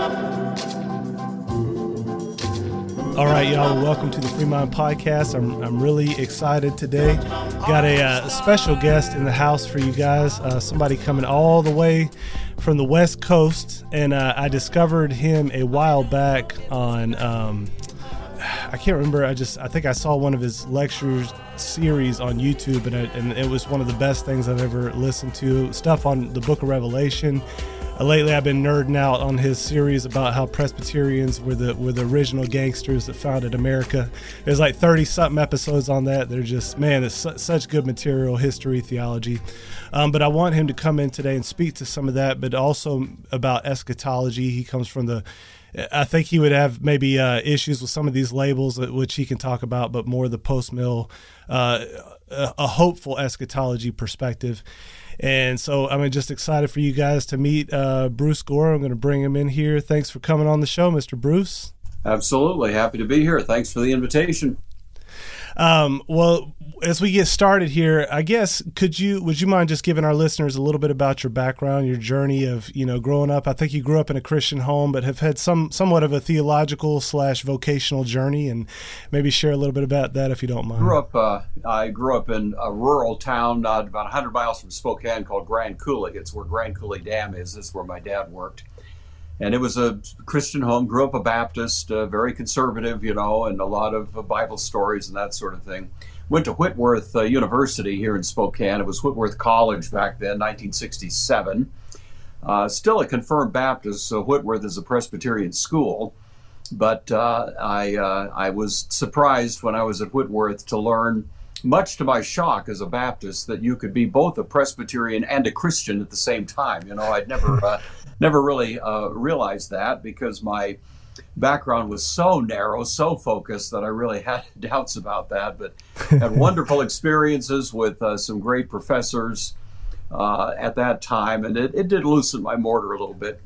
All right, y'all. Welcome to the Freemind Podcast. I'm, I'm really excited today. Got a uh, special guest in the house for you guys. Uh, somebody coming all the way from the West Coast, and uh, I discovered him a while back on. Um, I can't remember. I just I think I saw one of his lectures series on YouTube, and, I, and it was one of the best things I've ever listened to. Stuff on the Book of Revelation lately I've been nerding out on his series about how Presbyterians were the were the original gangsters that founded America. There's like 30 something episodes on that. They're just man, it's su- such good material, history, theology. Um, but I want him to come in today and speak to some of that, but also about eschatology. He comes from the I think he would have maybe uh, issues with some of these labels, which he can talk about, but more the post mill, uh, a hopeful eschatology perspective. And so I'm just excited for you guys to meet uh, Bruce Gore. I'm going to bring him in here. Thanks for coming on the show, Mr. Bruce. Absolutely. Happy to be here. Thanks for the invitation. Um, well, as we get started here, I guess could you would you mind just giving our listeners a little bit about your background, your journey of you know growing up? I think you grew up in a Christian home, but have had some somewhat of a theological slash vocational journey, and maybe share a little bit about that if you don't mind. Grew up, uh, I grew up in a rural town uh, about 100 miles from Spokane called Grand Coulee. It's where Grand Coulee Dam is. This is where my dad worked and it was a Christian home. Grew up a Baptist, uh, very conservative, you know, and a lot of uh, Bible stories and that sort of thing. Went to Whitworth uh, University here in Spokane. It was Whitworth College back then, 1967. Uh, still a confirmed Baptist, so Whitworth is a Presbyterian school. But uh, I uh, I was surprised when I was at Whitworth to learn, much to my shock as a Baptist, that you could be both a Presbyterian and a Christian at the same time. You know, I'd never never really uh, realized that because my background was so narrow, so focused that I really had doubts about that. But had wonderful experiences with uh, some great professors uh, at that time, and it, it, did loosen my mortar a little bit.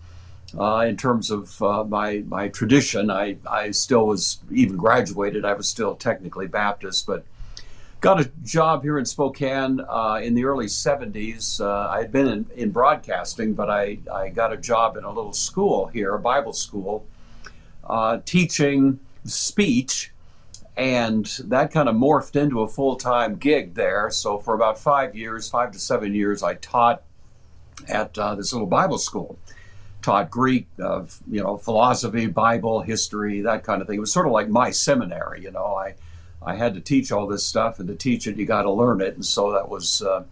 Uh, in terms of uh, my my tradition, I, I still was even graduated. I was still technically Baptist, but got a job here in Spokane uh, in the early 70s. Uh, I had been in, in, broadcasting, but I, I got a job in a little school here, a Bible school, uh, teaching speech. And that kind of morphed into a full time gig there. So for about five years, five to seven years, I taught at uh, this little Bible school. Taught Greek, uh, you know, philosophy, Bible, history, that kind of thing. It was sort of like my seminary, you know. I I had to teach all this stuff, and to teach it, you got to learn it. And so that was uh,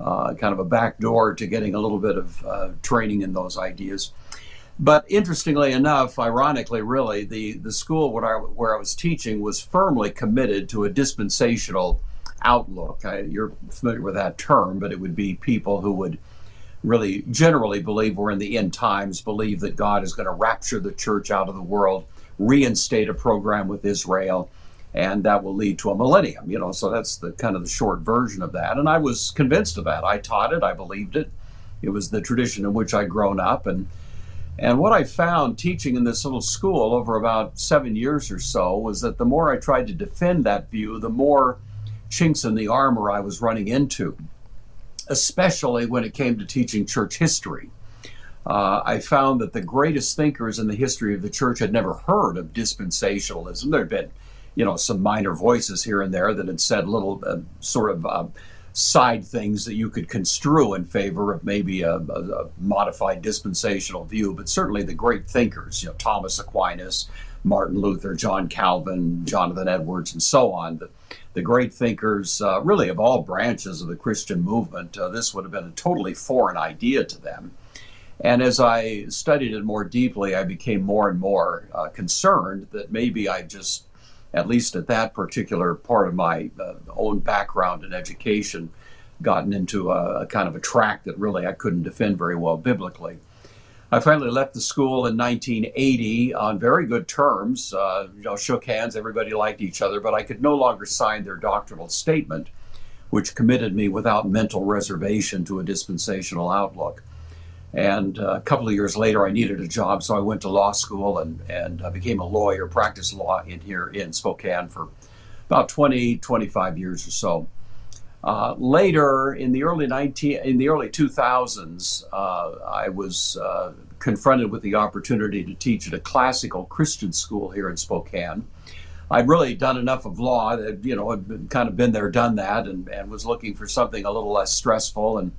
uh, kind of a back door to getting a little bit of uh, training in those ideas. But interestingly enough, ironically, really, the, the school where I, where I was teaching was firmly committed to a dispensational outlook. I, you're familiar with that term, but it would be people who would really generally believe we're in the end times, believe that God is going to rapture the church out of the world, reinstate a program with Israel and that will lead to a millennium you know so that's the kind of the short version of that. And i was convinced of that. I taught it. I believed it. It was the tradition in which i'd grown up. And and what i found teaching in this little school over about seven years or so was that the more i tried to defend that view the more chinks in the armor i was running into especially when it came to teaching church history. Uh, I found that the greatest thinkers in the history of the church had never heard of dispensationalism. There had been you know some minor voices here and there that had said little uh, sort of uh, side things that you could construe in favor of maybe a, a, a, modified dispensational view, but certainly the great thinkers, you know Thomas Aquinas, Martin Luther, John Calvin, Jonathan Edwards, and so on. The, the great thinkers, uh, really of all branches of the Christian movement, uh, this would have been a totally foreign idea to them. And as I studied it more deeply, I became more and more uh, concerned that maybe I just at least at that particular part of my uh, own background and education, gotten into a, a, kind of a track that really I couldn't defend very well biblically. I finally left the school in 1980 on very good terms. Uh, you know, shook hands, everybody liked each other, but I could no longer sign their doctrinal statement, which committed me without mental reservation to a dispensational outlook. And uh, a couple of years later, I needed a job, so I went to law school and, and uh, became a lawyer, practiced law in here in Spokane for about 20, 25 years or so. Uh, later, in the early 19, in the early 2000s, uh, I was uh, confronted with the opportunity to teach at a classical Christian school here in Spokane. I'd really done enough of law that you know had kind of been there, done that, and, and was looking for something a little less stressful, and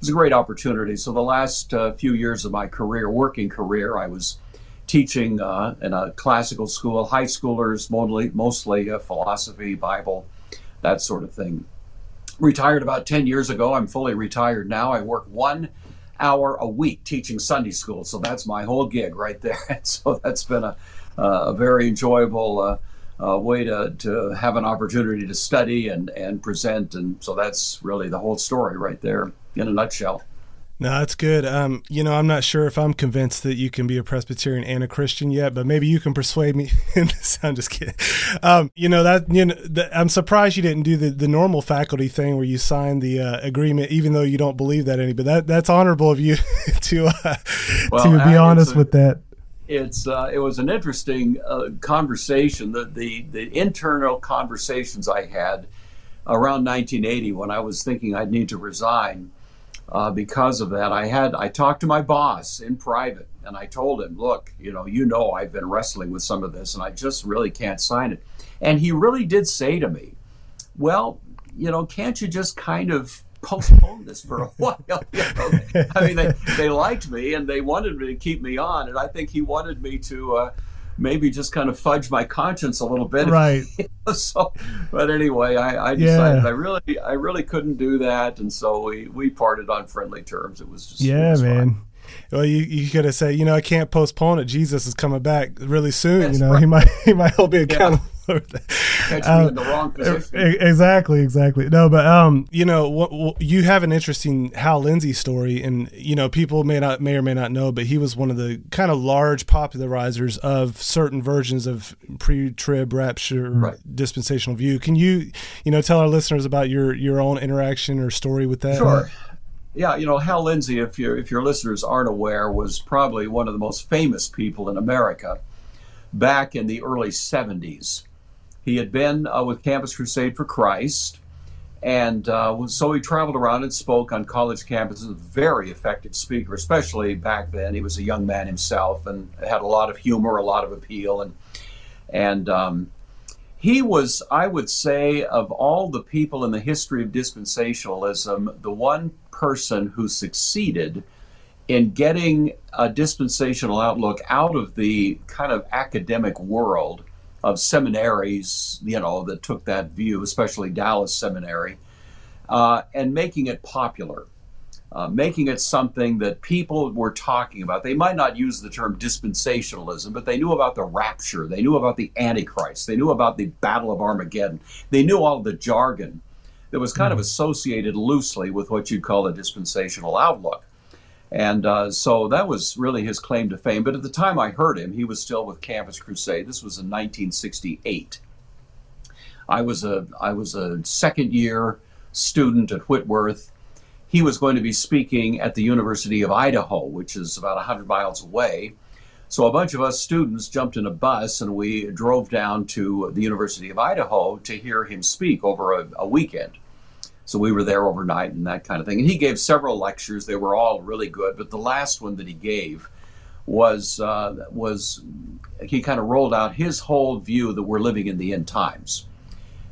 was a great opportunity. So the last uh, few years of my career, working career, I was teaching uh, in a classical school, high schoolers, mostly, mostly uh, philosophy, Bible, that sort of thing. Retired about 10 years ago. I'm fully retired now. I work one hour a week teaching Sunday school. So that's my whole gig right there. And so that's been a, a very enjoyable uh, way to, to have an opportunity to study and, and present. And so that's really the whole story right there in a nutshell. No, that's good. Um, you know, I'm not sure if I'm convinced that you can be a Presbyterian and a Christian yet, but maybe you can persuade me. I'm just kidding. Um, you know that you know the, I'm surprised you didn't do the, the normal faculty thing where you sign the uh, agreement, even though you don't believe that any. But that that's honorable of you to uh, well, to be honest a, with that. It's uh, it was an interesting uh, conversation. The, the the internal conversations I had around 1980 when I was thinking I'd need to resign uh, because of that. I had I talked to my boss in private and I told him, look, you know, you know, I've been wrestling with some of this and I just really can't sign it. And he really did say to me, well, you know, can't you just kind of postpone this for a while? You know? I mean, they, they liked me and they wanted me to keep me on, and I think he wanted me to. Uh, maybe just kind of fudge my conscience a little bit. Right. so, but anyway, I, I decided yeah. I really, I really couldn't do that, and so we we parted on friendly terms. It was just yeah, was man. Fun. Well, you you could have said, you know, I can't postpone it. Jesus is coming back really soon. That's you know, right. he might he might hold me accountable. Yeah. Um, in the wrong position. Exactly, exactly. No, but um, you know, you have an interesting Hal Lindsey story, and you know, people may not may or may not know, but he was one of the kind of large popularizers of certain versions of pre-trib rapture right. dispensational view. Can you, you know, tell our listeners about your your own interaction or story with that? Sure. Yeah, you know, Hal Lindsey, if your if your listeners aren't aware, was probably one of the most famous people in America back in the early 70s. He had been uh, with Campus Crusade for Christ, and uh, so he traveled around and spoke on college campuses. A very effective speaker, especially back then. He was a young man himself and had a lot of humor, a lot of appeal, and and um, he was, I would say, of all the people in the history of dispensationalism, the one person who succeeded in getting a dispensational outlook out of the kind of academic world of seminaries, you know, that took that view, especially Dallas Seminary, uh, and making it popular, uh, making it something that people were talking about. They might not use the term dispensationalism, but they knew about the rapture, they knew about the Antichrist, they knew about the Battle of Armageddon, they knew all the jargon that was kind mm-hmm. of associated loosely with what you'd call a dispensational outlook. And uh, so that was really his claim to fame. But at the time I heard him, he was still with Campus Crusade. This was in 1968. I was a I was a second year student at Whitworth. He was going to be speaking at the University of Idaho, which is about 100 miles away. So a bunch of us students jumped in a bus and we drove down to the University of Idaho to hear him speak over a, a weekend. So we were there overnight and that kind of thing. And he gave several lectures. They were all really good, but the last one that he gave was uh, was he kind of rolled out his whole view that we're living in the end times.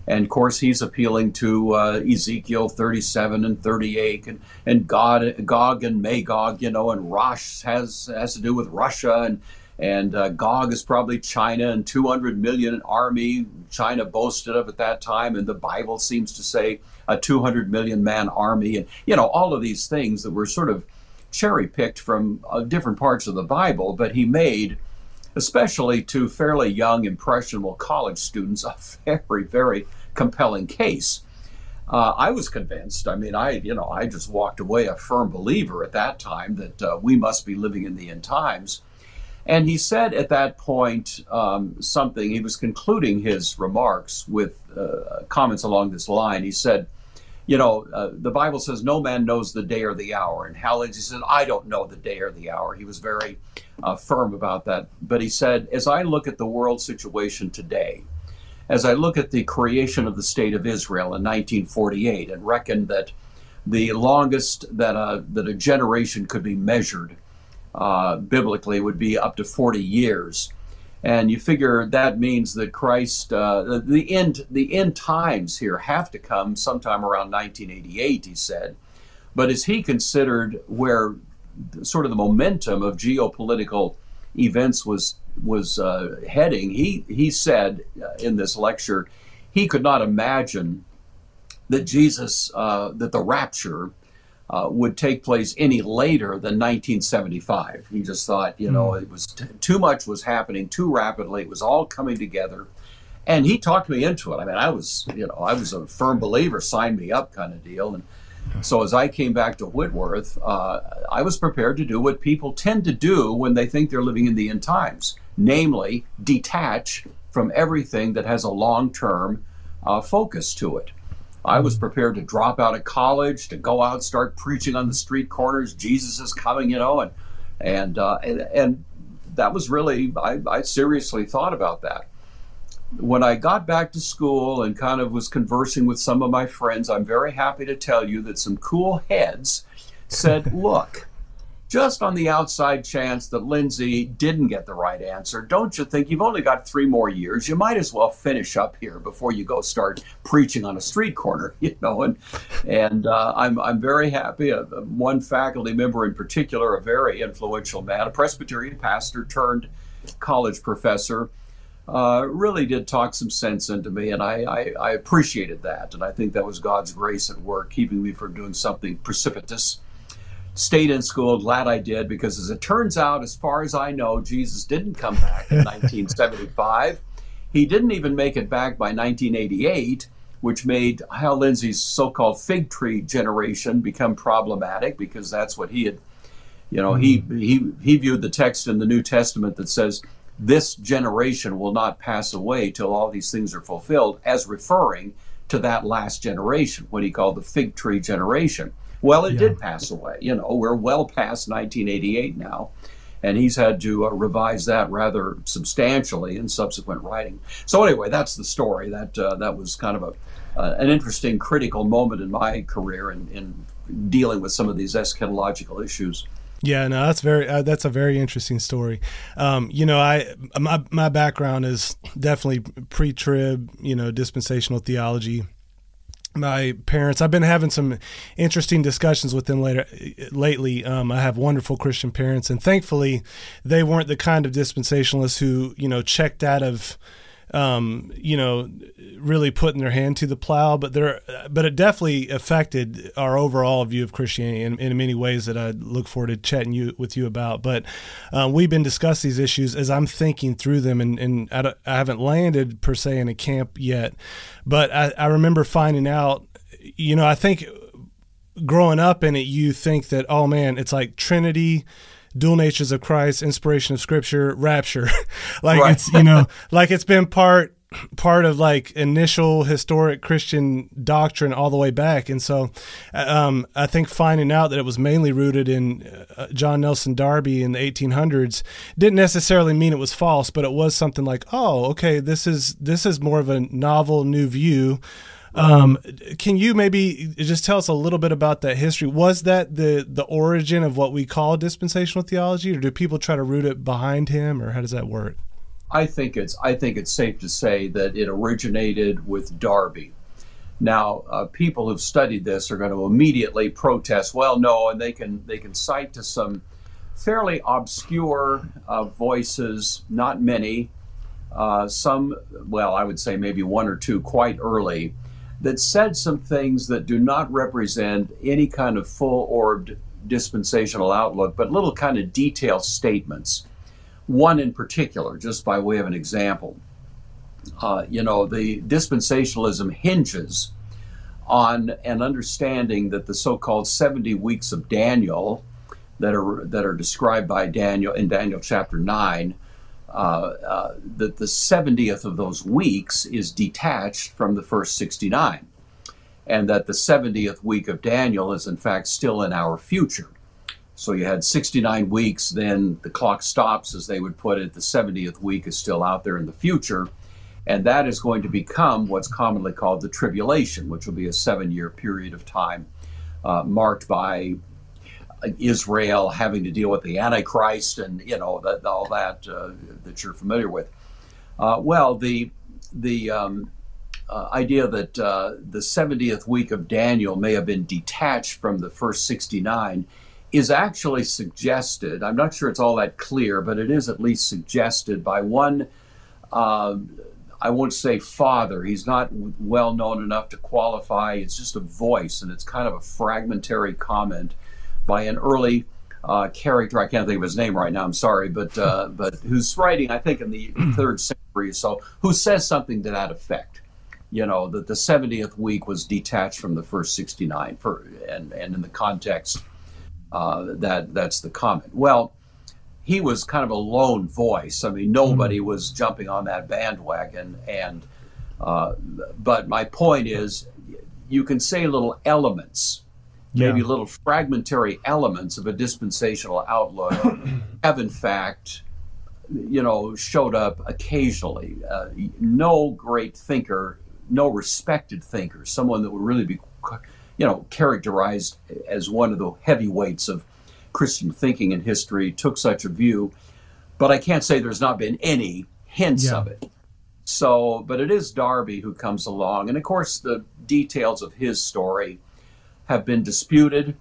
And of course, he's appealing to uh, Ezekiel 37 and 38, and, and God, Gog and Magog, you know, and Rosh has has to do with Russia, and and uh, Gog is probably China, and 200 million army China boasted of at that time, and the Bible seems to say a 200 million man army, and you know all of these things that were sort of cherry picked from uh, different parts of the Bible, but he made, especially to fairly young, impressionable college students, a very, very compelling case. Uh, I was convinced. I mean, I you know I just walked away a firm believer at that time that uh, we must be living in the end times. And he said at that point um, something. He was concluding his remarks with uh, comments along this line. He said, you know, uh, the Bible says no man knows the day or the hour. And Hal Lindsey said, I don't know the day or the hour. He was very uh, firm about that. But he said, as I look at the world situation today, as I look at the creation of the state of Israel in 1948 and reckon that the longest that a, that a generation could be measured uh, biblically would be up to 40 years. And you figure that means that Christ, uh, the end, the end times here have to come sometime around 1988, he said. But as he considered where sort of the momentum of geopolitical events was was uh, heading, he he said uh, in this lecture, he could not imagine that Jesus, uh, that the rapture uh, would take place any later than 1975. He just thought, you know, mm. it was t- too much was happening too rapidly. It was all coming together, and he talked me into it. I mean, I was, you know, I was a firm believer, sign me up kind of deal, and. So as I came back to Whitworth, uh, I was prepared to do what people tend to do when they think they're living in the end times, namely detach from everything that has a long-term uh, focus to it. I was prepared to drop out of college, to go out, start preaching on the street corners. Jesus is coming, you know, and and uh, and, and that was really I, I seriously thought about that. When I got back to school and kind of was conversing with some of my friends, I'm very happy to tell you that some cool heads said, "Look." Just on the outside chance that Lindsey didn't get the right answer, don't you think you've only got three more years? You might as well finish up here before you go start preaching on a street corner, you know. And and uh, I'm I'm very happy. Uh, one faculty member in particular, a very influential man, a Presbyterian pastor turned college professor. Uh, really did talk some sense into me, and I, I, I appreciated that. And I think that was God's grace at work, keeping me from doing something precipitous stayed in school. Glad I did because, as it turns out, as far as I know, Jesus didn't come back in 1975. He didn't even make it back by 1988, which made Hal Lindsey's so-called fig tree generation become problematic because that's what he had. You know, he mm-hmm. he he viewed the text in the New Testament that says this generation will not pass away till all these things are fulfilled, as referring to that last generation, what he called the fig tree generation. Well, it yeah. did pass away. You know, we're well past 1988 now, and he's had to uh, revise that rather substantially in subsequent writing. So anyway, that's the story. That uh, that was kind of a uh, an interesting critical moment in my career in, in dealing with some of these eschatological issues. Yeah, no, that's very uh, that's a very interesting story. Um, you know, I my my background is definitely pre-trib, you know, dispensational theology my parents. I've been having some interesting discussions with them later lately. Um, i have wonderful christian parents and thankfully they weren't the kind of dispensationalists who you know checked out of um, you know, really putting their hand to the plow, but there, but it definitely affected our overall view of Christianity in, in many ways that I look forward to chatting you with you about. But um, we've been discussing these issues as I'm thinking through them, and, and I, I, haven't landed per se in a camp yet, but I, I remember finding out, you know, I think growing up in it, you think that, oh man, it's like Trinity dual natures of Christ, inspiration of Scripture, rapture. like right. it's you know, like it's been part part of like initial historic Christian doctrine all the way back. And so um, I think finding out that it was mainly rooted in uh, John Nelson Darby in the 1800s didn't necessarily mean it was false, but it was something like, oh, okay, this is this is more of a novel new view um, can you maybe just tell us a little bit about that history? Was that the the origin of what we call dispensational theology, or do people try to root it behind him, or how does that work? I think it's I think it's safe to say that it originated with Darby. Now, uh, people who've studied this are going to immediately protest. Well, no, and they can they can cite to some fairly obscure uh, voices, not many. Uh, some, well, I would say maybe one or two quite early, that said some things that do not represent any kind of full orbed dispensational outlook, but little kind of detailed statements. One in particular, just by way of an example. Uh, you know, the dispensationalism hinges on an understanding that the so-called 70 weeks of Daniel that are that are described by Daniel in Daniel chapter 9 uh, uh, that the 70th of those weeks is detached from the first 69, and that the 70th week of Daniel is in fact still in our future. So you had 69 weeks, then the clock stops, as they would put it. The 70th week is still out there in the future. And that is going to become what's commonly called the tribulation, which will be a seven year period of time uh, marked by Israel having to deal with the Antichrist and you know all that uh, that you're familiar with. Uh, well, the the um, uh, idea that uh, the 70th week of Daniel may have been detached from the first 69 is actually suggested. I'm not sure it's all that clear, but it is at least suggested by one. Uh, I won't say father. He's not well known enough to qualify. It's just a voice, and it's kind of a fragmentary comment by an early uh, character. I can't think of his name right now. I'm sorry, but uh, but who's writing? I think in the third century or so, who says something to that effect. You know that the 70th week was detached from the first 69, for, and and in the context uh, that that's the comment. Well, he was kind of a lone voice. I mean, nobody mm-hmm. was jumping on that bandwagon. And uh, but my point is, you can say little elements yeah. maybe little fragmentary elements of a dispensational outlook have in fact you know showed up occasionally uh, no great thinker no respected thinker someone that would really be you know characterized as one of the heavyweights of christian thinking in history took such a view but i can't say there's not been any hints yeah. of it so but it is darby who comes along and of course the details of his story have been disputed.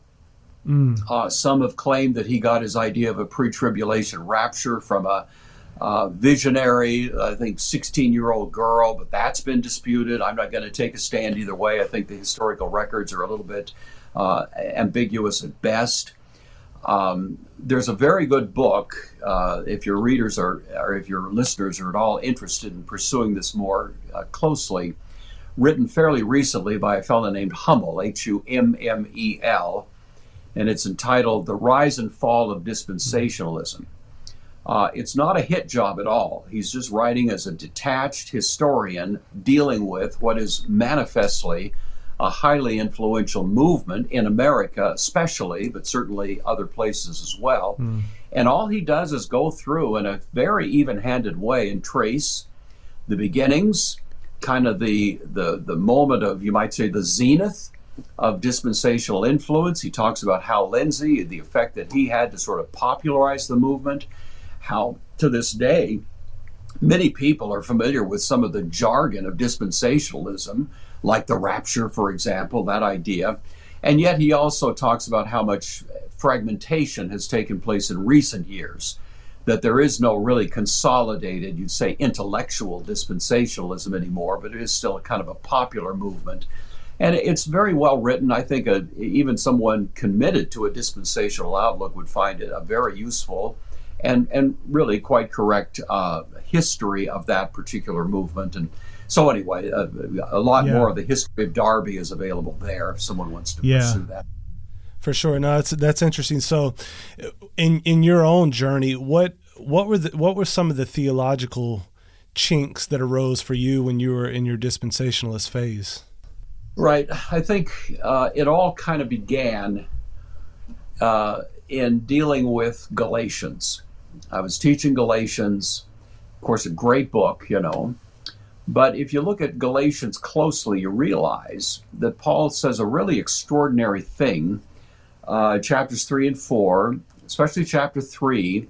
Mm. Uh, some have claimed that he got his idea of a pre tribulation rapture from a uh, visionary, I think, 16 year old girl, but that's been disputed. I'm not going to take a stand either way. I think the historical records are a little bit uh, ambiguous at best. Um, there's a very good book. Uh, if your readers are, or if your listeners are at all interested in pursuing this more uh, closely, written fairly recently by a fellow named Hummel, H U M M E L, and it's entitled The Rise and Fall of Dispensationalism. Uh, it's not a hit job at all. He's just writing as a detached historian dealing with what is manifestly a highly influential movement in America, especially, but certainly other places as well. Mm. And all he does is go through in a very even handed way and trace the beginnings, kind of the, the, the moment of, you might say, the zenith of dispensational influence. He talks about Hal Lindsey, the effect that he had to sort of popularize the movement, how to this day, many people are familiar with some of the jargon of dispensationalism, like the rapture, for example, that idea. And yet he also talks about how much fragmentation has taken place in recent years that there is no really consolidated, you'd say, intellectual dispensationalism anymore, but it is still a kind of a popular movement. And it's very well written. I think a, even someone committed to a dispensational outlook would find it a very useful and, and really quite correct uh, history of that particular movement. And so, anyway, a, a lot yeah. more of the history of Darby is available there if someone wants to yeah. pursue that. For sure, no, that's that's interesting. So, in in your own journey, what what were the, what were some of the theological chinks that arose for you when you were in your dispensationalist phase? Right. I think uh, it all kind of began uh, in dealing with Galatians. I was teaching Galatians, of course, a great book, you know. But if you look at Galatians closely, you realize that Paul says a really extraordinary thing uh, chapters 3 and 4, especially chapter 3,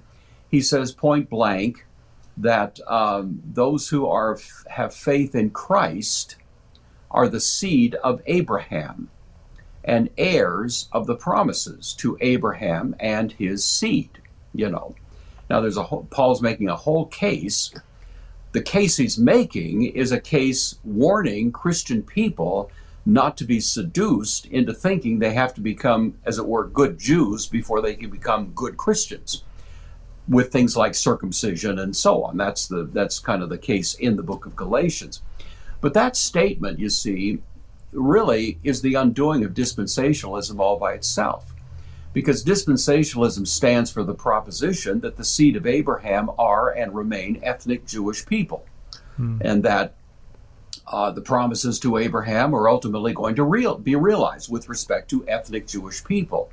he says point blank that um, those who are have faith in Christ are the seed of Abraham and heirs of the promises to Abraham and his seed. You know, now there's a whole, Paul's making a whole case. The case he's making is a case warning Christian people not to be seduced into thinking they have to become, as it were, good Jews before they can become good Christians with things like circumcision and so on. That's the that's kind of the case in the book of Galatians. But that statement, you see, really is the undoing of dispensationalism all by itself. Because dispensationalism stands for the proposition that the seed of Abraham are and remain ethnic Jewish people. Hmm. And that uh, the promises to Abraham are ultimately going to real, be realized with respect to ethnic Jewish people.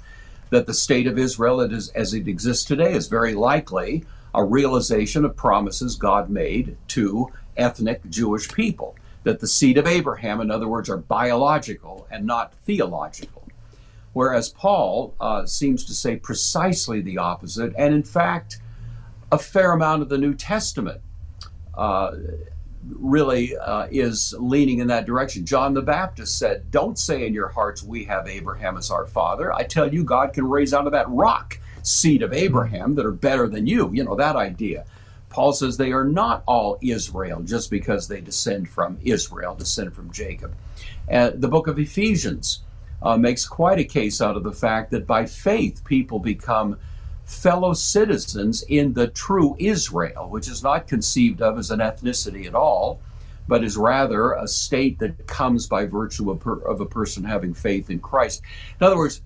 That the state of Israel as, as it exists today is very likely a realization of promises God made to ethnic Jewish people. That the seed of Abraham, in other words, are biological and not theological. Whereas Paul uh, seems to say precisely the opposite, and in fact, a fair amount of the New Testament uh, really uh, is leaning in that direction. John the Baptist said, Don't say in your hearts, We have Abraham as our father. I tell you, God can raise out of that rock seed of Abraham that are better than you. You know, that idea. Paul says they are not all Israel just because they descend from Israel, descend from Jacob. Uh, the book of Ephesians uh, makes quite a case out of the fact that by faith people become fellow citizens in the true Israel, which is not conceived of as an ethnicity at all, but is rather a state that comes by virtue of, per, of a person having faith in Christ. In other words,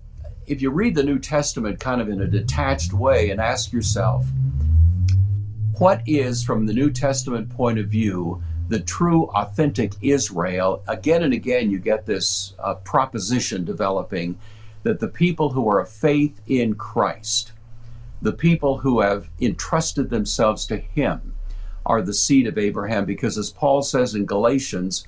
if you read the New Testament kind of in a detached way and ask yourself, what is, from the New Testament point of view, the true, authentic Israel? Again and again, you get this uh, proposition developing that the people who are of faith in Christ, the people who have entrusted themselves to Him, are the seed of Abraham. Because as Paul says in Galatians,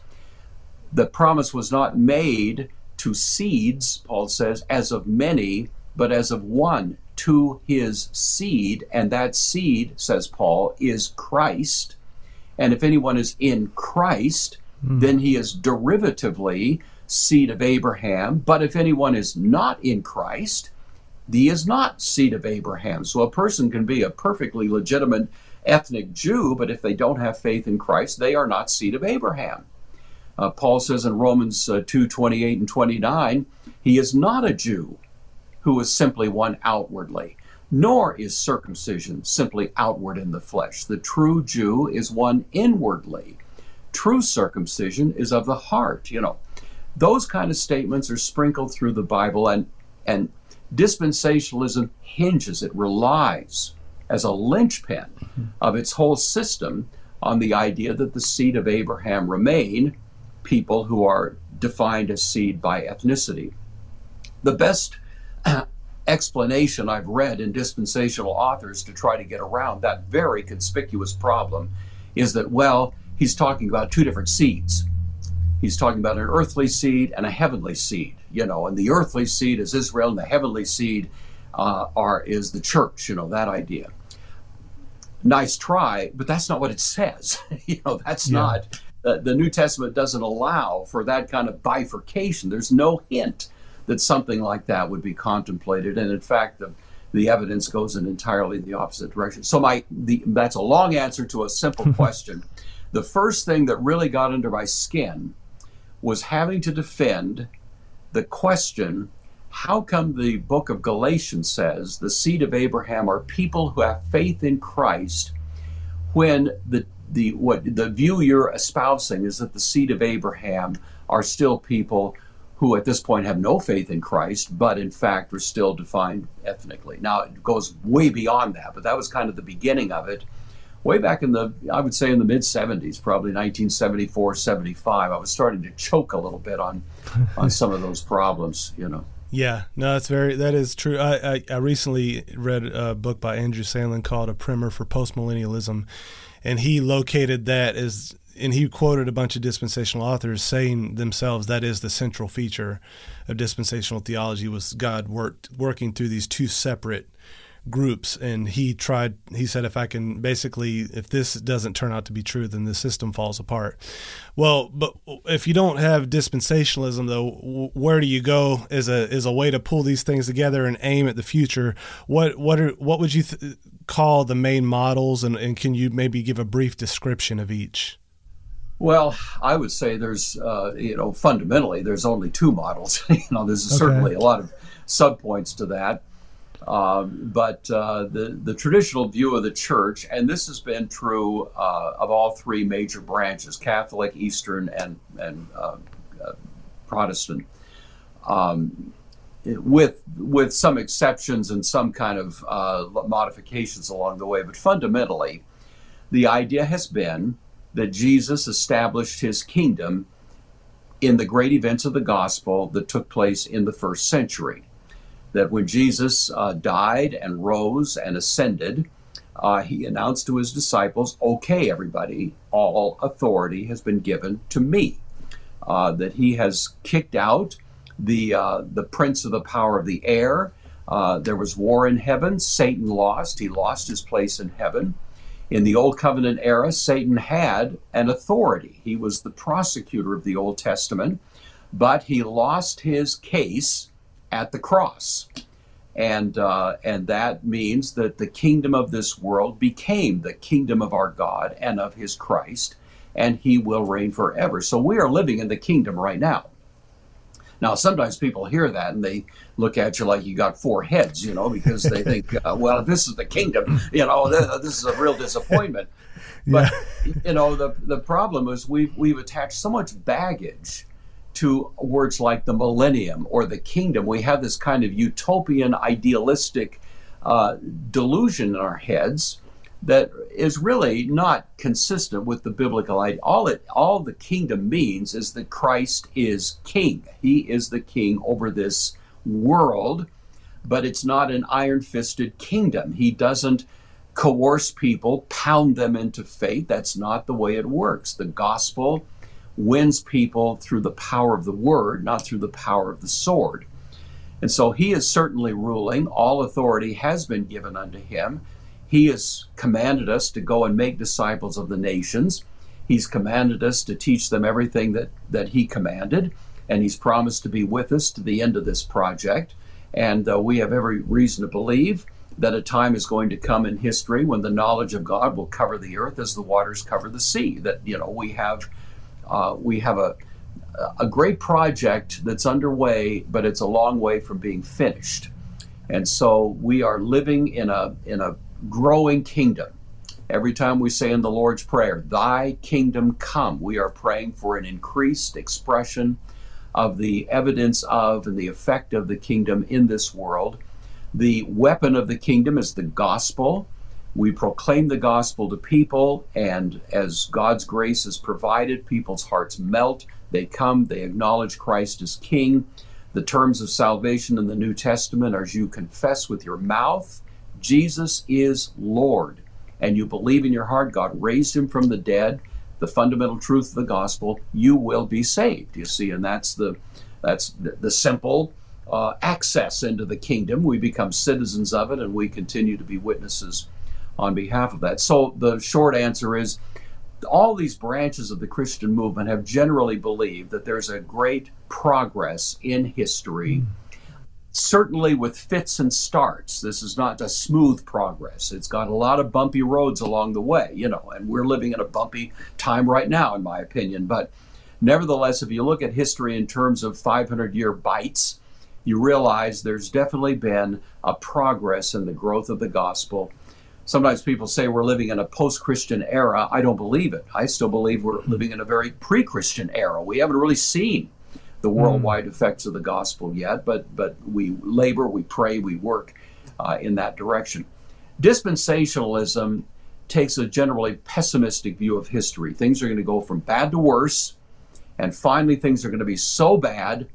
the promise was not made to seeds, Paul says, as of many, but as of one to his seed. And that seed, says Paul, is Christ. And if anyone is in Christ, mm. then he is derivatively seed of Abraham. But if anyone is not in Christ, he is not seed of Abraham. So a person can be a perfectly legitimate ethnic Jew, but if they don't have faith in Christ, they are not seed of Abraham. Uh, Paul says in Romans uh, 2 28 and 29, he is not a Jew who is simply one outwardly, nor is circumcision simply outward in the flesh. The true Jew is one inwardly. True circumcision is of the heart. You know, those kind of statements are sprinkled through the Bible, and, and dispensationalism hinges, it relies as a linchpin of its whole system on the idea that the seed of Abraham remain people who are defined as seed by ethnicity. The best explanation I've read in dispensational authors to try to get around that very conspicuous problem is that, well, he's talking about two different seeds. He's talking about an earthly seed and a heavenly seed, you know, and the earthly seed is Israel and the heavenly seed uh, are is the church, you know, that idea. Nice try, but that's not what it says. you know, that's yeah. not uh, the New Testament doesn't allow for that kind of bifurcation. There's no hint that something like that would be contemplated, and in fact, the the evidence goes in entirely the opposite direction. So my the, that's a long answer to a simple question. The first thing that really got under my skin was having to defend the question how come the book of Galatians says the seed of Abraham are people who have faith in Christ when the the what the view you're espousing is that the seed of Abraham are still people who at this point have no faith in Christ, but in fact are still defined ethnically. Now it goes way beyond that, but that was kind of the beginning of it. Way back in the, I would say in the mid 70s, probably 1974, 75, I was starting to choke a little bit on, on some of those problems, you know. Yeah, no, that's very that is true. I, I, I recently read a book by Andrew Sandlin called A Primer for Postmillennialism, and he located that as and he quoted a bunch of dispensational authors saying themselves that is the central feature of dispensational theology was God worked working through these two separate groups and he tried he said if i can basically if this doesn't turn out to be true then the system falls apart well but if you don't have dispensationalism though where do you go as a as a way to pull these things together and aim at the future what what are what would you th- call the main models and, and can you maybe give a brief description of each well, I would say there's, uh, you know, fundamentally there's only two models. you know, there's okay. certainly a lot of subpoints to that. Um, but uh, the, the traditional view of the church, and this has been true uh, of all three major branches Catholic, Eastern, and, and uh, uh Protestant, um, with, with some exceptions and some kind of uh, modifications along the way. But fundamentally, the idea has been that Jesus established his kingdom in the great events of the gospel that took place in the first century that when Jesus uh, died and rose and ascended, uh, he announced to his disciples, Okay, everybody, all authority has been given to me. Uh, that he has kicked out the, uh, the prince of the power of the air. Uh, there was war in heaven. Satan lost. He lost his place in heaven. In the Old Covenant era, Satan had an authority. He was the prosecutor of the Old Testament, but he lost his case at the cross and uh, and that means that the kingdom of this world became the kingdom of our God and of His Christ, and He will reign forever. So we are living in the kingdom right now. Now, sometimes people hear that and they look at you like you got four heads, you know, because they think, uh, well, this is the kingdom, you know, this is a real disappointment. But yeah. you know, the the problem is we've we've attached so much baggage to words like the millennium or the kingdom. We have this kind of utopian, idealistic uh, delusion in our heads that is really not consistent with the biblical idea. All it, all the kingdom means is that Christ is king. He is the king over this world, but it's not an iron-fisted kingdom. He doesn't coerce people, pound them into faith. That's not the way it works. The gospel wins people through the power of the word, not through the power of the sword. And so he is certainly ruling. All authority has been given unto him. He has commanded us to go and make disciples of the nations. He's commanded us to teach them everything that, that he commanded. And he's promised to be with us to the end of this project. And uh, we have every reason to believe that a time is going to come in history when the knowledge of God will cover the earth as the waters cover the sea. That, you know, we have uh, we have a a great project that's underway, but it's a long way from being finished. And so we are living in a in a growing kingdom. Every time we say in the Lord's Prayer, Thy kingdom come, we are praying for an increased expression of the evidence of and the effect of the kingdom in this world. The weapon of the kingdom is the gospel. We proclaim the gospel to people, and as God's grace is provided, people's hearts melt. They come, they acknowledge Christ as King. The terms of salvation in the New Testament are you confess with your mouth, Jesus is Lord, and you believe in your heart God raised him from the dead, the fundamental truth of the gospel, you will be saved. You see, and that's the that's the, the simple uh, access into the kingdom. We become citizens of it, and we continue to be witnesses on behalf of that. So the short answer is all these branches of the Christian movement have generally believed that there's a great progress in history. Hmm. Certainly with fits and starts. This is not a smooth progress. It's got a lot of bumpy roads along the way, you know, and we're living in a bumpy time right now, in my opinion. But nevertheless, if you look at history in terms of 500 year bites, you realize there's definitely been a progress in the growth of the gospel sometimes people say we're living in a post Christian era. I don't believe it. I still believe we're living in a very pre Christian era. We haven't really seen the hmm. worldwide mm. effects of the gospel yet, but, but we labor, we pray, we work uh, in that direction. Dispensationalism takes a generally pessimistic view of history. Things are going to go from bad to worse, and finally, things are going to be so bad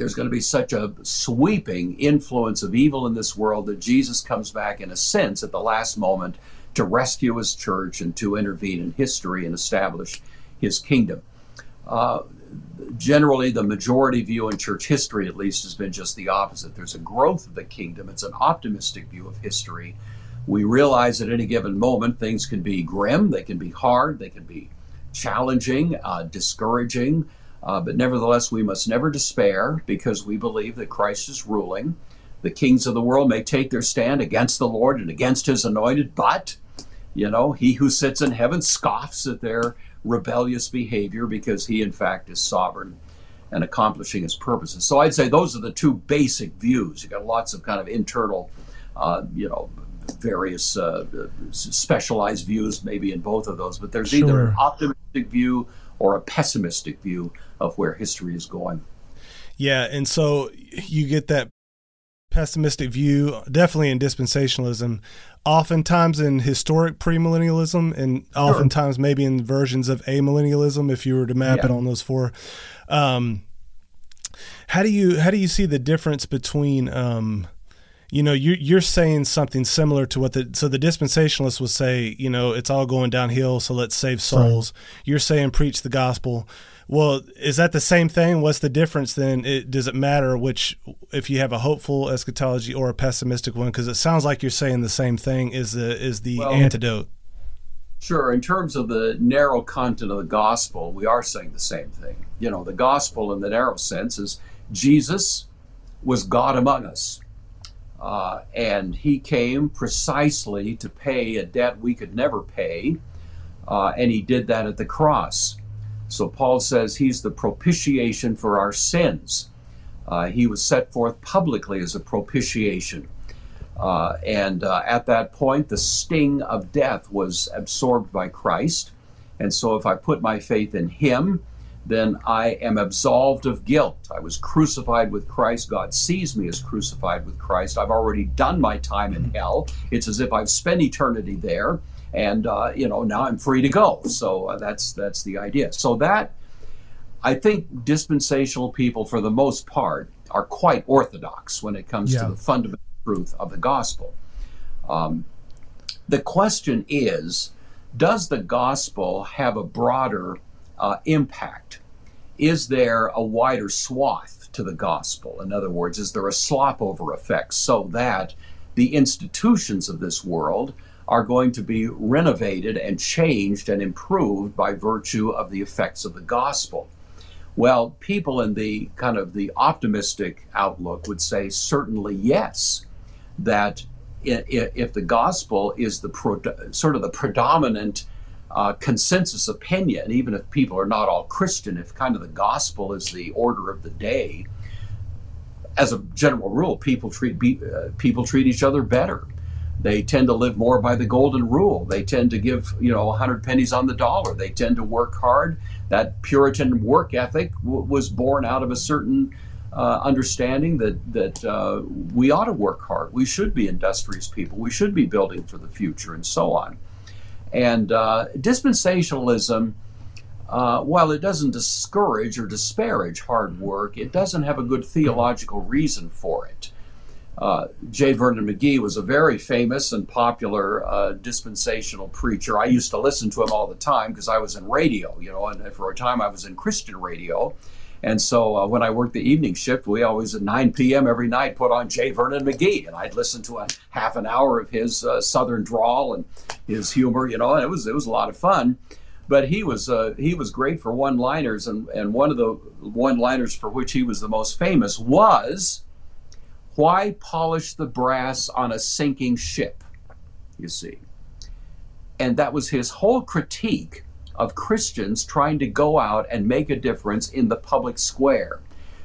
there's going to be such a sweeping influence of evil in this world that Jesus comes back, in a sense, at the last moment to rescue his church and to intervene in history and establish his kingdom. Uh, generally, the majority view in church history, at least, has been just the opposite. There's a growth of the kingdom, it's an optimistic view of history. We realize at any given moment things can be grim, they can be hard, they can be challenging, uh, discouraging. Uh, but nevertheless, we must never despair because we believe that Christ is ruling. The kings of the world may take their stand against the Lord and against his anointed, but, you know, he who sits in heaven scoffs at their rebellious behavior because he, in fact, is sovereign and accomplishing his purposes. So I'd say those are the two basic views. You've got lots of kind of internal, uh, you know, various uh, specialized views maybe in both of those, but there's sure. either an optimistic view or a pessimistic view of where history is going. Yeah, and so you get that pessimistic view, definitely in dispensationalism, oftentimes in historic premillennialism, and sure. oftentimes maybe in versions of amillennialism. If you were to map yeah. it on those four, um, how do you how do you see the difference between um, you know you're you're saying something similar to what the so the dispensationalists would say you know it's all going downhill so let's save souls right. you're saying preach the gospel well is that the same thing? What's the difference then? It, does it matter which if you have a hopeful eschatology or a pessimistic one? Because it sounds like you're saying the same thing is the is the well, antidote. Sure. In terms of the narrow content of the gospel we are saying the same thing. You know the gospel in the narrow sense is jesus was god among us uh, and he came precisely to pay a debt we could never pay, uh, and he did that at the cross. So Paul says he's the propitiation for our sins. Uh, he was set forth publicly as a propitiation. Uh, and uh, at that point, the sting of death was absorbed by Christ. And so if I put my faith in him, then I am absolved of guilt. I was crucified with Christ. God sees me as crucified with Christ. I've already done my time in hell. It's as if I've spent eternity there, and uh, you know now I'm free to go. So uh, that's that's the idea. So that I think dispensational people, for the most part, are quite orthodox when it comes yeah. to the fundamental truth of the gospel. Um, the question is, does the gospel have a broader uh, impact? Is there a wider swath to the gospel? In other words, is there a slopover effect so that the institutions of this world are going to be renovated and changed and improved by virtue of the effects of the gospel? Well, people in the kind of the optimistic outlook would say certainly yes, that if the gospel is the sort of the predominant uh, consensus opinion, even if people are not all Christian, if kind of the gospel is the order of the day, as a general rule, people treat be, uh, people treat each other better. They tend to live more by the golden rule. They tend to give you know 100 pennies on the dollar. They tend to work hard. That Puritan work ethic w- was born out of a certain uh, understanding that that uh, we ought to work hard. We should be industrious people. We should be building for the future, and so on. And uh, dispensationalism, uh, while it doesn't discourage or disparage hard work, it doesn't have a good theological reason for it. Uh, J. Vernon McGee was a very famous and popular uh, dispensational preacher. I used to listen to him all the time because I was in radio, you know, and for a time I was in Christian radio. And so uh, when I worked the evening shift, we always at 9 p.m. every night put on J. Vernon McGee, and I'd listen to a half an hour of his uh, Southern drawl and his humor, you know, and it was it was a lot of fun. But he was uh, he was great for one-liners, and and one of the one-liners for which he was the most famous was, "Why polish the brass on a sinking ship?" You see, and that was his whole critique of Christians trying to go out and make a difference in the public square,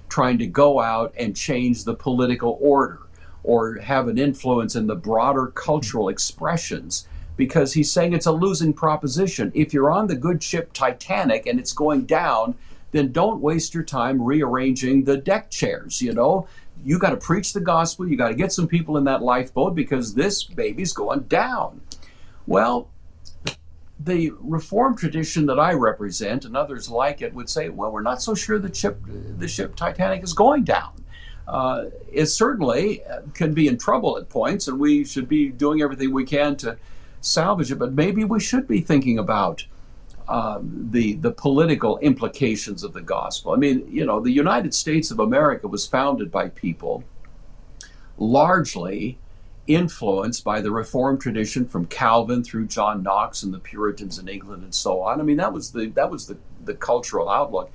trying to go out and change the political order or have an influence in the broader cultural expressions because he's saying it's a losing proposition. If you're on the good ship Titanic and it's going down, then don't waste your time rearranging the deck chairs, you know? You got to preach the gospel, you got to get some people in that lifeboat because this baby's going down. Well, the reform tradition that I represent and others like it would say, well, we're not so sure the ship, the ship Titanic is going down. Uh, it certainly can be in trouble at points, and we should be doing everything we can to salvage it. But maybe we should be thinking about uh, the the political implications of the gospel. I mean, you know, the United States of America was founded by people largely influenced by the Reformed tradition from Calvin through John Knox and the Puritans in England and so on. I mean, that was the that was the, the cultural outlook.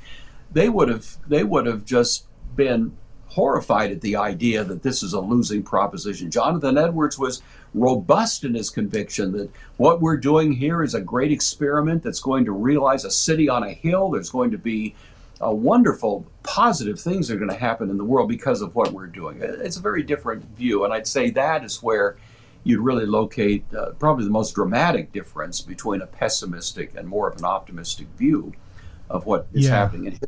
They would have they would have just been horrified at the idea that this is a losing proposition. Jonathan Edwards was robust in his conviction that what we're doing here is a great experiment that's going to realize a city on a hill. There's going to be uh, wonderful positive things that are going to happen in the world because of what we're doing. It's a very different view, and I'd say that is where you'd really locate uh, probably the most dramatic difference between a pessimistic and more of an optimistic view of what is yeah. happening.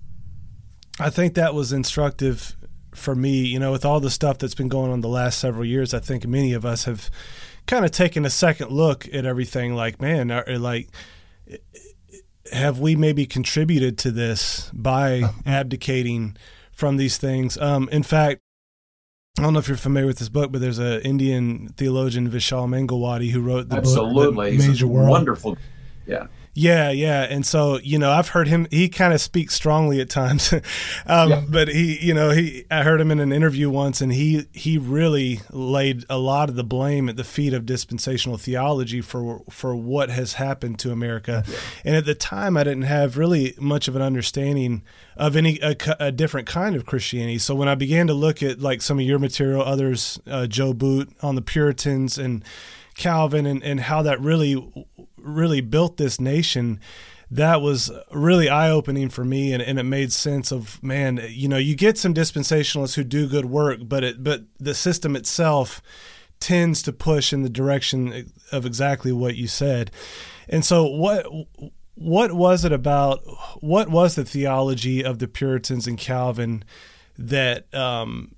I think that was instructive for me. You know, with all the stuff that's been going on the last several years, I think many of us have kind of taken a second look at everything. Like, man, are, like have we maybe contributed to this by abdicating from these things? Um, in fact, I don't know if you're familiar with this book, but there's an Indian theologian Vishal Mangalwadi who wrote the Absolutely. book The Made Your World. Wonderful. Yeah. Yeah, yeah, and so you know, I've heard him. He kind of speaks strongly at times, um, yeah. but he, you know, he. I heard him in an interview once, and he he really laid a lot of the blame at the feet of dispensational theology for for what has happened to America. Yeah. And at the time, I didn't have really much of an understanding of any a, a, different kind of Christianity. So when I began to look at like some of your material, others, uh, Joe Boot on the Puritans and Calvin, and and how that really really built this nation that was really eye opening for me, and, and it made sense of man. You know, you get some dispensationalists who do good work, but it but the system itself tends to push in the direction of exactly what you said. And so, what what was it about? What was the theology of the Puritans and Calvin that um,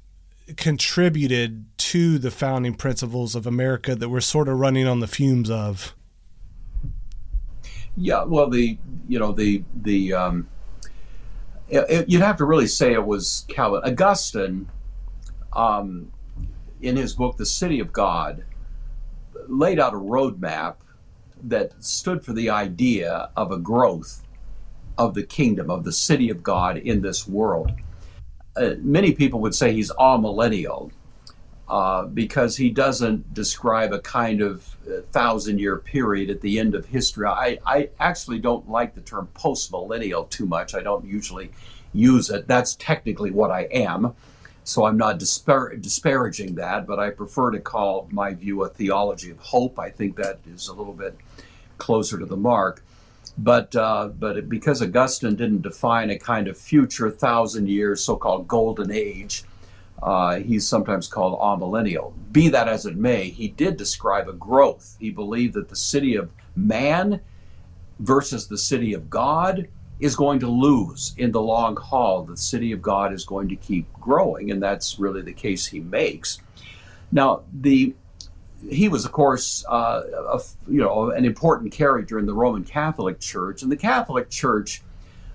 contributed to the founding principles of America that we're sort of running on the fumes of? Yeah, well, the you know the the um, it, you'd have to really say it was Calvin Augustine, um, in his book *The City of God*, laid out a roadmap that stood for the idea of a growth of the kingdom of the city of God in this world. Uh, many people would say he's amillennial uh, because he doesn't describe a kind of uh, thousand year period at the end of history. I, I actually don't like the term post millennial too much. I don't usually use it. That's technically what I am. So I'm not dispar- disparaging that, but I prefer to call my view a theology of hope. I think that is a little bit closer to the mark. But uh, but because Augustine didn't define a kind of future thousand years, so-called golden age, uh, he's sometimes called amillennial. Be that as it may, he did describe a growth. He believed that the city of man versus the city of God is going to lose in the long haul. The city of God is going to keep growing, and that's really the case he makes. Now, the he was, of course, uh, a, you know, an important character in the Roman Catholic Church, and the Catholic Church,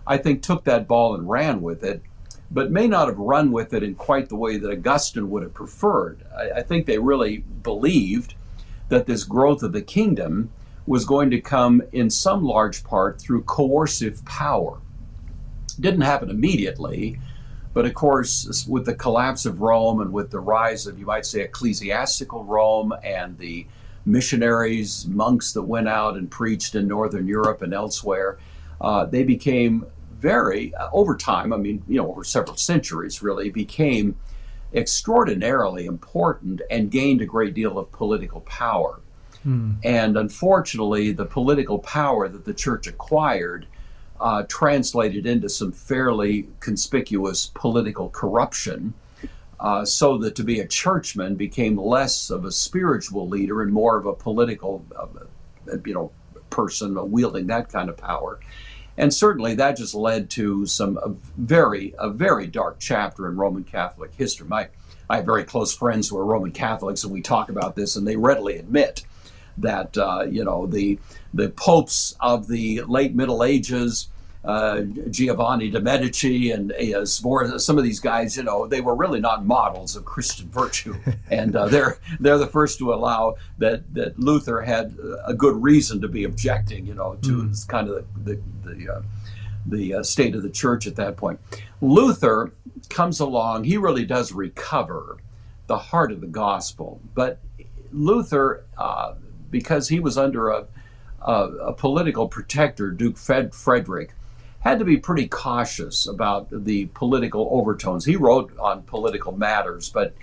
I think, took that ball and ran with it but may not have run with it in quite the way that Augustine would have preferred. I, I think they really believed that this growth of the kingdom was going to come in some large part through coercive power. It didn't happen immediately, but of course, with the collapse of Rome and with the rise of, you might say, ecclesiastical Rome and the missionaries, monks that went out and preached in Northern Europe and elsewhere, uh, they became very, uh, over time, I mean, you know, over several centuries really, became extraordinarily important and gained a great deal of political power. Hmm. And unfortunately, the political power that the church acquired uh, translated into some fairly conspicuous political corruption. Uh, so that to be a churchman became less of a spiritual leader and more of a political, uh, you know, person wielding that kind of power. And certainly that just led to some a very a very dark chapter in Roman Catholic history. My I have very close friends who are Roman Catholics, and we talk about this, and they readily admit that uh, you know the the popes of the late Middle Ages uh, Giovanni de Medici and uh, some of these guys, you know, they were really not models of Christian virtue, and uh, they're they're the first to allow that that Luther had a good reason to be objecting, you know, to mm. kind of the the the, uh, the uh, state of the church at that point. Luther comes along; he really does recover the heart of the gospel, but Luther, uh, because he was under a a, a political protector, Duke Fred, Frederick, had to be pretty cautious about the political overtones. He wrote on political matters, but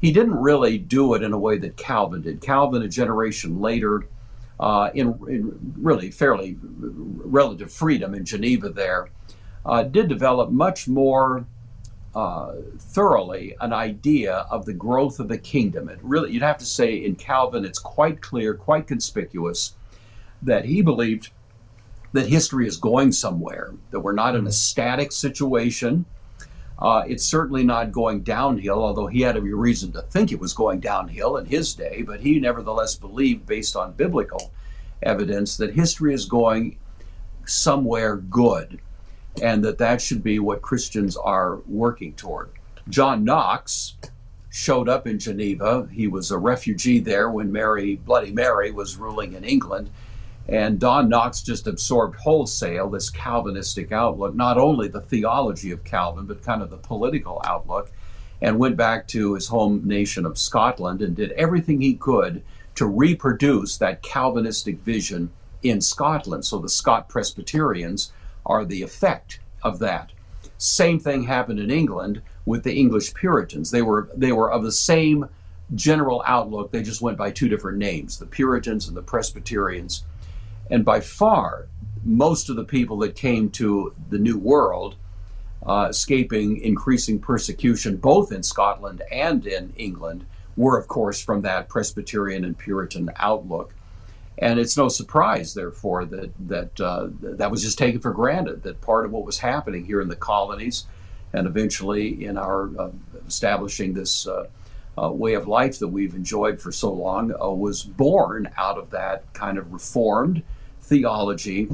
he didn't really do it in a way that Calvin did. Calvin, a generation later, uh, in, in, really fairly relative freedom in Geneva, there, uh, did develop much more uh, thoroughly an idea of the growth of the kingdom. It really, you'd have to say, in Calvin, it's quite clear, quite conspicuous that he believed that history is going somewhere, that we're not in a static situation. Uh, it's certainly not going downhill, although he had every reason to think it was going downhill in his day, but he nevertheless believed, based on biblical evidence, that history is going somewhere good and that that should be what Christians are working toward. John Knox showed up in Geneva. He was a refugee there when Mary, Bloody Mary, was ruling in England. And John Knox just absorbed wholesale this Calvinistic outlook, not only the theology of Calvin, but kind of the political outlook, and went back to his home nation of Scotland and did everything he could to reproduce that Calvinistic vision in Scotland. So the Scot Presbyterians are the effect of that. Same thing happened in England with the English Puritans. They were they were of the same general outlook. They just went by two different names, the Puritans and the Presbyterians. And by far, most of the people that came to the New World, uh, escaping increasing persecution both in Scotland and in England, were, of course, from that Presbyterian and Puritan outlook. And it's no surprise, therefore, that that uh, that was just taken for granted. That part of what was happening here in the colonies, and eventually in our uh, establishing this uh, uh way of life that we've enjoyed for so long, uh, was born out of that kind of reformed theology.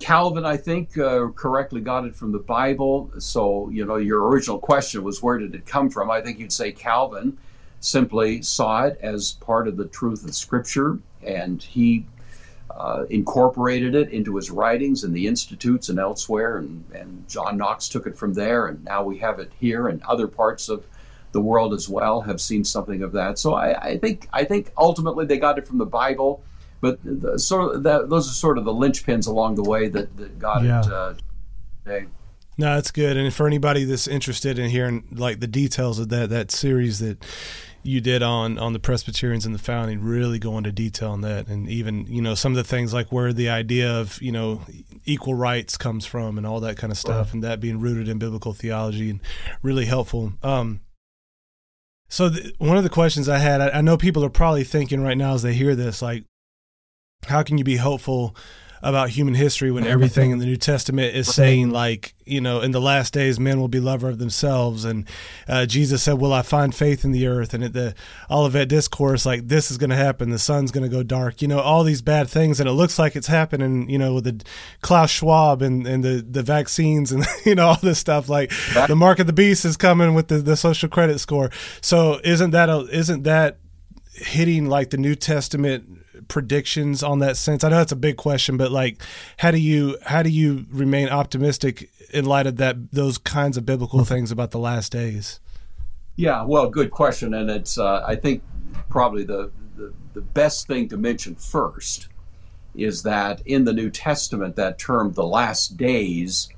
Calvin, I think, uh, correctly got it from the Bible. So, you know, your original question was where did it come from? I think you'd say Calvin simply saw it as part of the truth of Scripture, and he uh, incorporated it into his writings in the institutes and elsewhere. And, and John Knox took it from there, and now we have it here, and other parts of the world as well have seen something of that. So I, I think I think ultimately they got it from the Bible, but the, sort of that, those are sort of the linchpins along the way that, that got yeah. it uh, today. No, that's good. And for anybody that's interested in hearing like the details of that that series that you did on on the Presbyterians and the founding, really go into detail on that, and even you know some of the things like where the idea of you know equal rights comes from and all that kind of stuff, and that being rooted in biblical theology and really helpful. Um, so th- one of the questions I had, I, I know people are probably thinking right now as they hear this, like, how can you be hopeful about human history when everything in the New Testament is saying like you know in the last days men will be lover of themselves. And uh, Jesus said will I find faith in the earth? And at the Olivet discourse like this is going to happen. The sun's going to go dark. You know all these bad things and it looks like it's happening you know with the Klaus Schwab and, and the the vaccines and you know all this stuff. Like the mark of the beast is coming with the, the social credit score. So isn't that a, isn't that hitting like the New Testament predictions on that sense? I know that's a big question, but like, how do you how do you remain optimistic in light of that those kinds of biblical hmm. things about the last days? Yeah, well, good question, and it's uh, I think probably the, the the best thing to mention first is that in the New Testament, that term "the last days."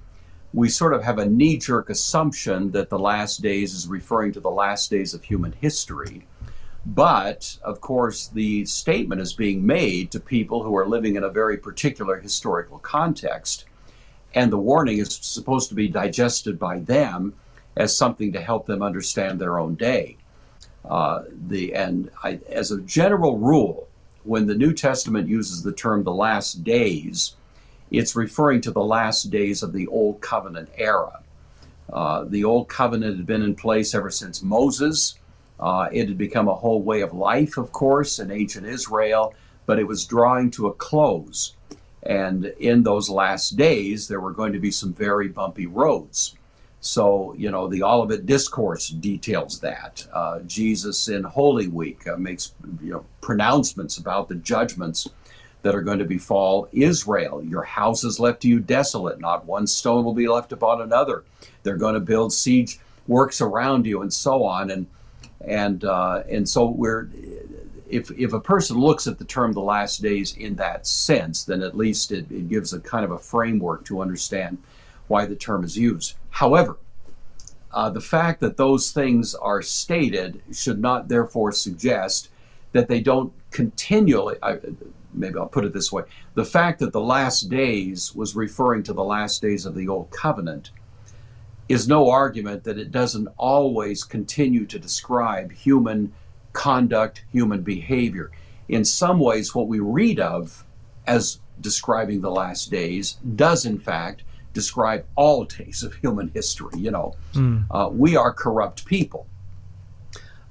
We sort of have a knee jerk assumption that the last days is referring to the last days of human history but, of course, the statement is being made to people who are living in a very particular historical context. And the warning is supposed to be digested by them as something to help them understand their own day. Uh, the, and I, as a general rule, when the New Testament uses the term the last days, it's referring to the last days of the Old Covenant era. Uh, the Old Covenant had been in place ever since Moses. Uh, it had become a whole way of life, of course, in ancient Israel, but it was drawing to a close. And in those last days, there were going to be some very bumpy roads. So, you know, the Olivet Discourse details that. Uh, Jesus in Holy Week uh, makes, you know, pronouncements about the judgments that are going to befall Israel. Your house is left to you desolate, not one stone will be left upon another. They're going to build siege works around you and so on. And and uh, and so we're if if a person looks at the term the last days in that sense, then at least it, it gives a kind of a framework to understand why the term is used. However, uh, the fact that those things are stated should not therefore suggest that they don't continually. I, maybe I'll put it this way: the fact that the last days was referring to the last days of the old covenant is no argument that it doesn't always continue to describe human conduct, human behavior. In some ways, what we read of as describing the last days does, in fact, describe all days of human history. You know, mm. uh, we are corrupt people.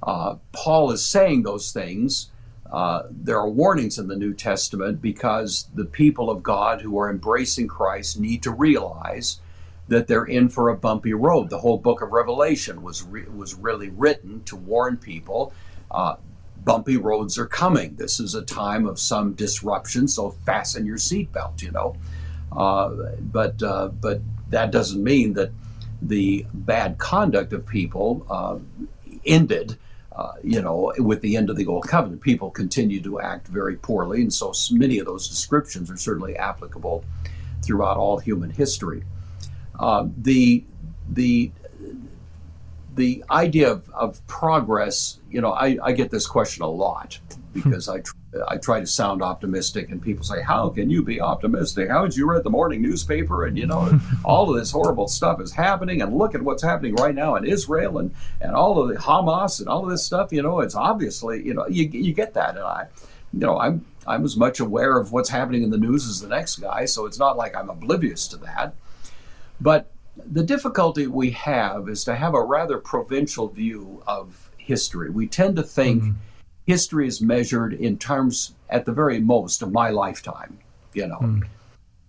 Uh, Paul is saying those things. Uh, there are warnings in the New Testament because the people of God who are embracing Christ need to realize that they're in for a bumpy road. The whole book of Revelation was re- was really written to warn people. Uh, bumpy roads are coming. This is a time of some disruption, so fasten your seatbelt. You know, uh, but uh, but that doesn't mean that the bad conduct of people uh, ended. Uh, you know, with the end of the old covenant, people continue to act very poorly, and so many of those descriptions are certainly applicable throughout all human history. Uh, the the the idea of, of progress, you know, I, I get this question a lot because I, tr- I try to sound optimistic, and people say, How can you be optimistic? How did you read the morning newspaper? And, you know, all of this horrible stuff is happening, and look at what's happening right now in Israel and, and all of the Hamas and all of this stuff. You know, it's obviously, you know, you, you get that. And I, you know, I'm, I'm as much aware of what's happening in the news as the next guy, so it's not like I'm oblivious to that. But the difficulty we have is to have a rather provincial view of history. We tend to think mm-hmm. history is measured in terms, at the very most, of my lifetime. You know, mm.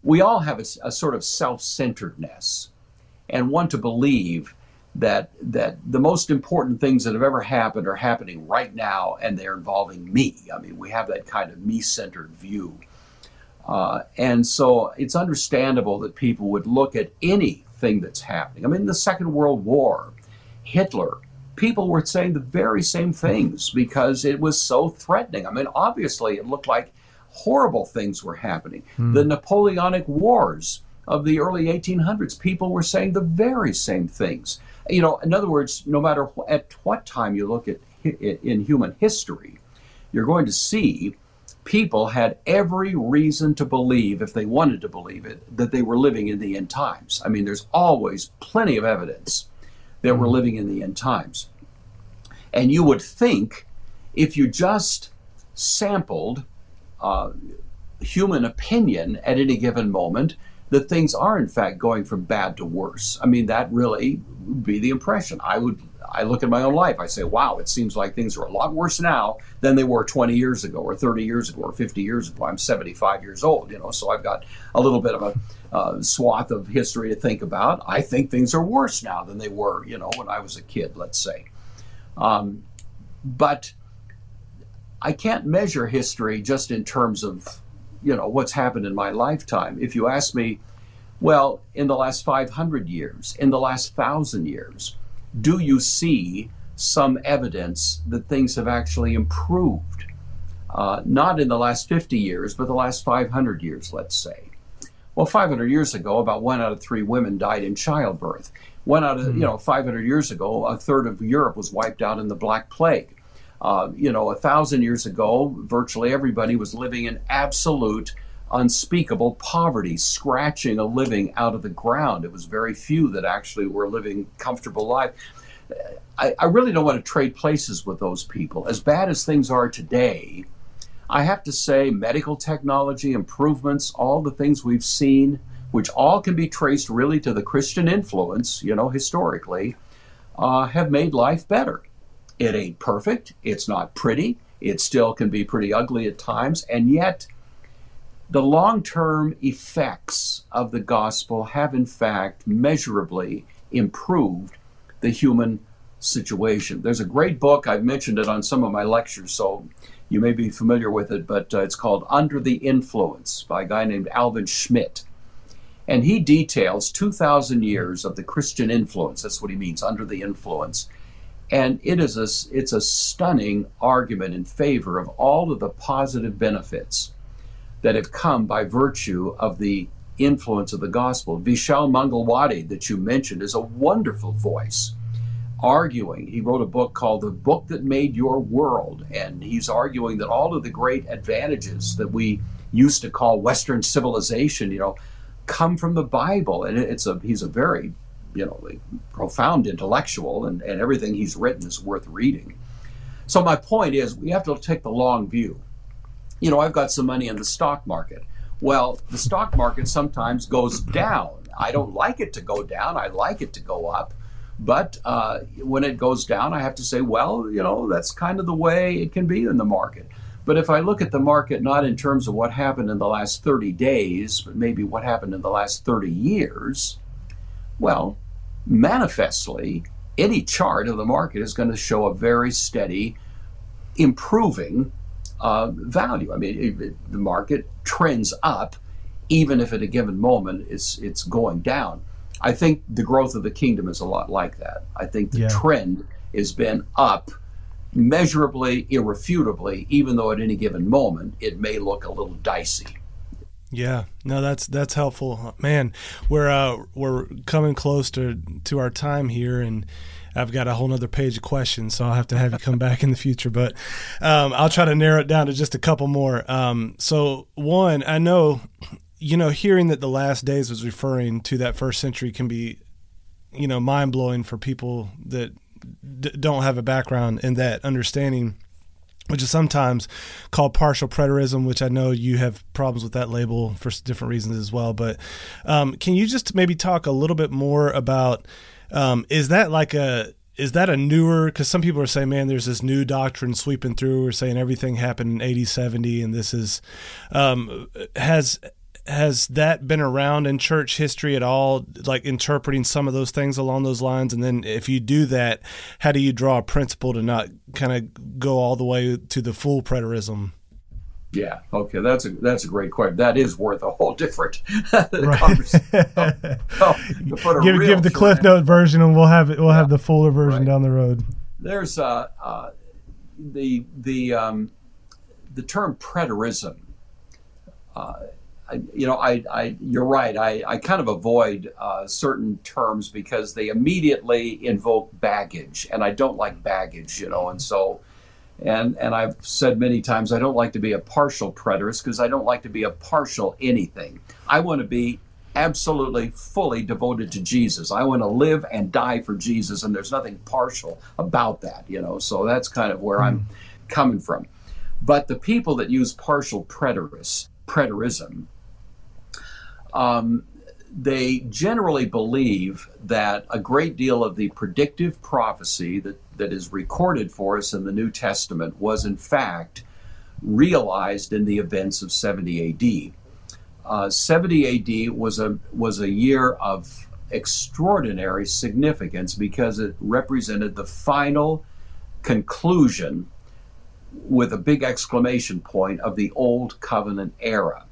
we all have a, a sort of self-centeredness and want to believe that that the most important things that have ever happened are happening right now, and they're involving me. I mean, we have that kind of me-centered view. Uh, and so it's understandable that people would look at anything that's happening. I mean, the Second World War, Hitler, people were saying the very same things because it was so threatening. I mean, obviously, it looked like horrible things were happening. Mm. The Napoleonic Wars of the early 1800s, people were saying the very same things. You know, in other words, no matter at what time you look at in human history, you're going to see people had every reason to believe, if they wanted to believe it, that they were living in the end times. I mean, there's always plenty of evidence that we're mm-hmm. living in the end times. And you would think if you just sampled uh, human opinion at any given moment, that things are in fact going from bad to worse. I mean, that really would be the impression. I would I look at my own life. I say, wow, it seems like things are a lot worse now than they were 20 years ago, or 30 years ago, or 50 years ago. I'm 75 years old, you know, so I've got a little bit of a uh, swath of history to think about. I think things are worse now than they were, you know, when I was a kid, let's say. Um, but I can't measure history just in terms of, you know, what's happened in my lifetime. If you ask me, well, in the last 500 years, in the last thousand years, do you see some evidence that things have actually improved? Uh, not in the last 50 years, but the last 500 years, let's say. Well, 500 years ago, about one out of three women died in childbirth. One out of, mm-hmm. you know, 500 years ago, a third of Europe was wiped out in the Black Plague. Uh, you know, a thousand years ago, virtually everybody was living in absolute, unspeakable poverty, scratching a living out of the ground. It was very few that actually were living comfortable life. I, I really don't want to trade places with those people. As bad as things are today, I have to say, medical technology, improvements, all the things we've seen, which all can be traced really to the Christian influence, you know, historically, uh, have made life better. It ain't perfect, it's not pretty, it still can be pretty ugly at times, and yet the long term effects of the gospel have, in fact, measurably improved the human situation. There's a great book, I've mentioned it on some of my lectures, so you may be familiar with it, but uh, it's called Under the Influence by a guy named Alvin Schmidt. And he details 2,000 years of the Christian influence. That's what he means, under the influence. And it is a, it's a stunning argument in favor of all of the positive benefits that have come by virtue of the influence of the gospel. Vishal Mangalwadi, that you mentioned, is a wonderful voice arguing. He wrote a book called The Book That Made Your World, and he's arguing that all of the great advantages that we used to call Western civilization, you know, come from the Bible. And it's a he's a very, you know, a profound intellectual, and, and everything he's written is worth reading. So my point is, we have to take the long view. You know, I've got some money in the stock market. Well, the stock market sometimes goes down. I don't like it to go down. I like it to go up. But uh, when it goes down, I have to say, well, you know, that's kind of the way it can be in the market. But if I look at the market not in terms of what happened in the last 30 days, but maybe what happened in the last 30 years, Well, manifestly, any chart of the market is going to show a very steady improving uh, value. I mean, it, it, the market trends up, even if at a given moment it's it's going down. I think the growth of the kingdom is a lot like that. I think the yeah. trend has been up measurably, irrefutably, even though at any given moment it may look a little dicey. Yeah, no, that's that's helpful, man. We're uh, we're coming close to to our time here, and I've got a whole other page of questions, so I'll have to have you come back in the future. But um, I'll try to narrow it down to just a couple more. Um, so one, I know, you know, hearing that the last days was referring to that first century can be, you know, mind blowing for people that d- don't have a background in that understanding which is sometimes called partial preterism, which I know you have problems with that label for different reasons as well. But um, can you just maybe talk a little bit more about um, is that like a is that a newer because some people are saying man there's this new doctrine sweeping through we're saying everything happened in AD 70 and this is um, has has that been around in church history at all like interpreting some of those things along those lines and then if you do that how do you draw a principle to not kind of go all the way to the full preterism yeah. Okay. That's a that's a great question. That is worth a whole different conversation. oh, give give the Cliff Note version, and we'll have it. We'll yeah. have the fuller version right. down the road. There's uh, uh, the the um, the term preterism. Uh, I, you know, I, I, you're right. I, I kind of avoid uh, certain terms because they immediately invoke baggage, and I don't like baggage. You know, and so and, and I've said many times, I don't like to be a partial preterist because I don't like to be a partial anything. I want to be absolutely fully devoted to Jesus. I want to live and die for Jesus, and there's nothing partial about that, you know. So that's kind of where mm. I'm coming from. But the people that use partial preterist, preterism, um, they generally believe that a great deal of the predictive prophecy that, that is recorded for us in the New Testament was, in fact, realized in the events of 70 AD. Uh, 70 AD was a, was a year of extraordinary significance because it represented the final conclusion with a big exclamation point of the Old Covenant era.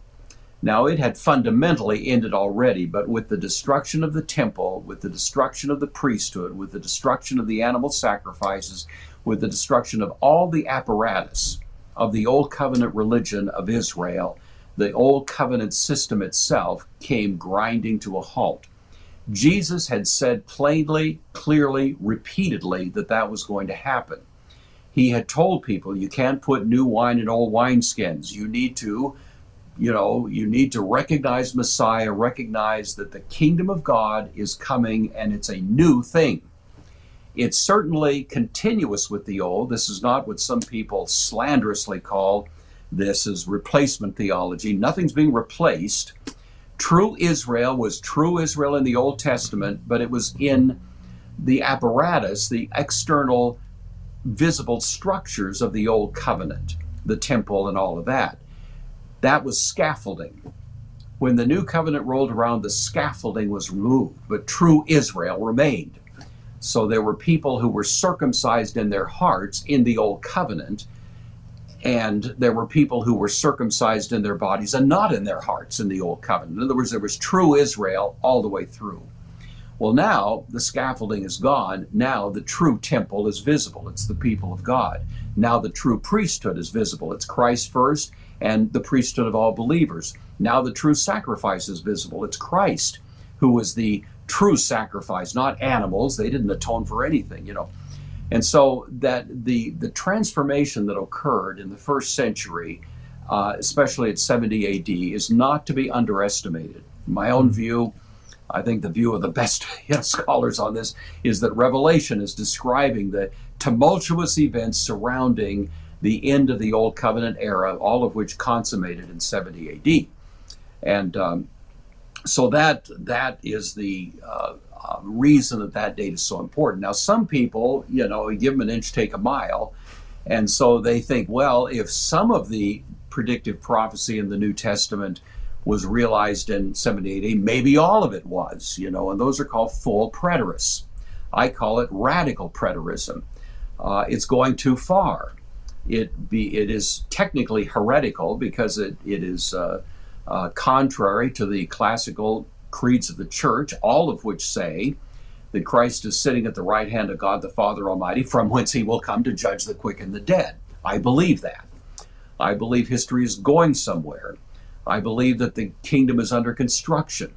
Now, it had fundamentally ended already, but with the destruction of the temple, with the destruction of the priesthood, with the destruction of the animal sacrifices, with the destruction of all the apparatus of the Old Covenant religion of Israel, the Old Covenant system itself came grinding to a halt. Jesus had said plainly, clearly, repeatedly that that was going to happen. He had told people, you can't put new wine in old wineskins. You need to you know, you need to recognize Messiah, recognize that the kingdom of God is coming and it's a new thing. It's certainly continuous with the old. This is not what some people slanderously call this is replacement theology. Nothing's being replaced. True Israel was true Israel in the Old Testament, but it was in the apparatus, the external visible structures of the Old Covenant, the temple and all of that. That was scaffolding. When the new covenant rolled around, the scaffolding was removed, but true Israel remained. So there were people who were circumcised in their hearts in the old covenant, and there were people who were circumcised in their bodies and not in their hearts in the old covenant. In other words, there was true Israel all the way through. Well, now the scaffolding is gone. Now the true temple is visible. It's the people of God. Now the true priesthood is visible. It's Christ first, and the priesthood of all believers. Now the true sacrifice is visible. It's Christ who was the true sacrifice, not animals. They didn't atone for anything, you know. And so that the the transformation that occurred in the first century, uh, especially at 70 AD, is not to be underestimated. My own hmm. view, I think the view of the best you know, scholars on this is that Revelation is describing the tumultuous events surrounding the end of the Old Covenant era, all of which consummated in 70 AD. And um, so that that is the uh, uh, reason that that date is so important. Now, some people, you know, give them an inch, take a mile. And so they think, well, if some of the predictive prophecy in the New Testament was realized in 70 AD. Maybe all of it was, you know, and those are called full preterists. I call it radical preterism. Uh, it's going too far. It be it is technically heretical because it it is uh, uh, contrary to the classical creeds of the church, all of which say that Christ is sitting at the right hand of God the Father Almighty, from whence He will come to judge the quick and the dead. I believe that. I believe history is going somewhere. I believe that the kingdom is under construction.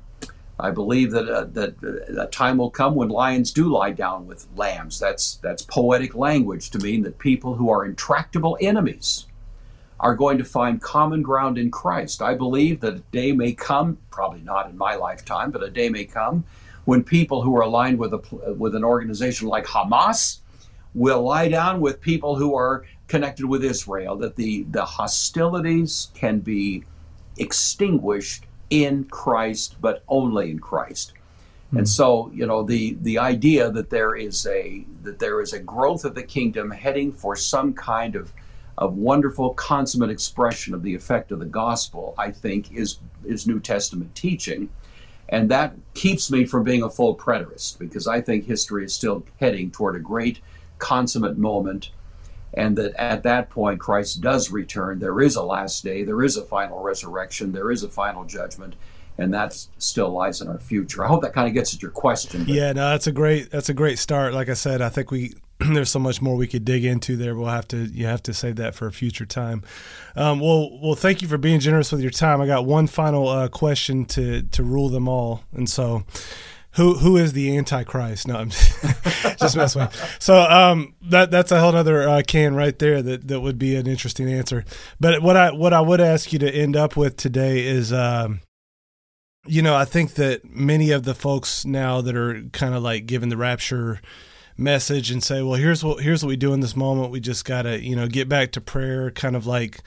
I believe that uh, that uh, a time will come when lions do lie down with lambs. That's that's poetic language to mean that people who are intractable enemies are going to find common ground in Christ. I believe that a day may come, probably not in my lifetime, but a day may come when people who are aligned with a with an organization like Hamas will lie down with people who are connected with Israel. That the the hostilities can be extinguished in Christ, but only in Christ. Mm-hmm. And so, you know, the the idea that there is a that there is a growth of the kingdom heading for some kind of of wonderful consummate expression of the effect of the gospel, I think is is New Testament teaching. And that keeps me from being a full preterist because I think history is still heading toward a great consummate moment and that at that point Christ does return. There is a last day, there is a final resurrection, there is a final judgment, and that still lies in our future. I hope that kind of gets at your question. But. Yeah, no, that's a great that's a great start. Like I said, I think we there's so much more we could dig into there. We'll have to you have to save that for a future time. Um, well, well, thank you for being generous with your time. I got one final uh, question to to rule them all, and so who who is the Antichrist? No, I'm just messing with. So um, that that's a whole other uh, can right there. That that would be an interesting answer. But what I what I would ask you to end up with today is, um, you know, I think that many of the folks now that are kind of like giving the rapture message and say, well, here's what here's what we do in this moment. We just gotta you know get back to prayer, kind of like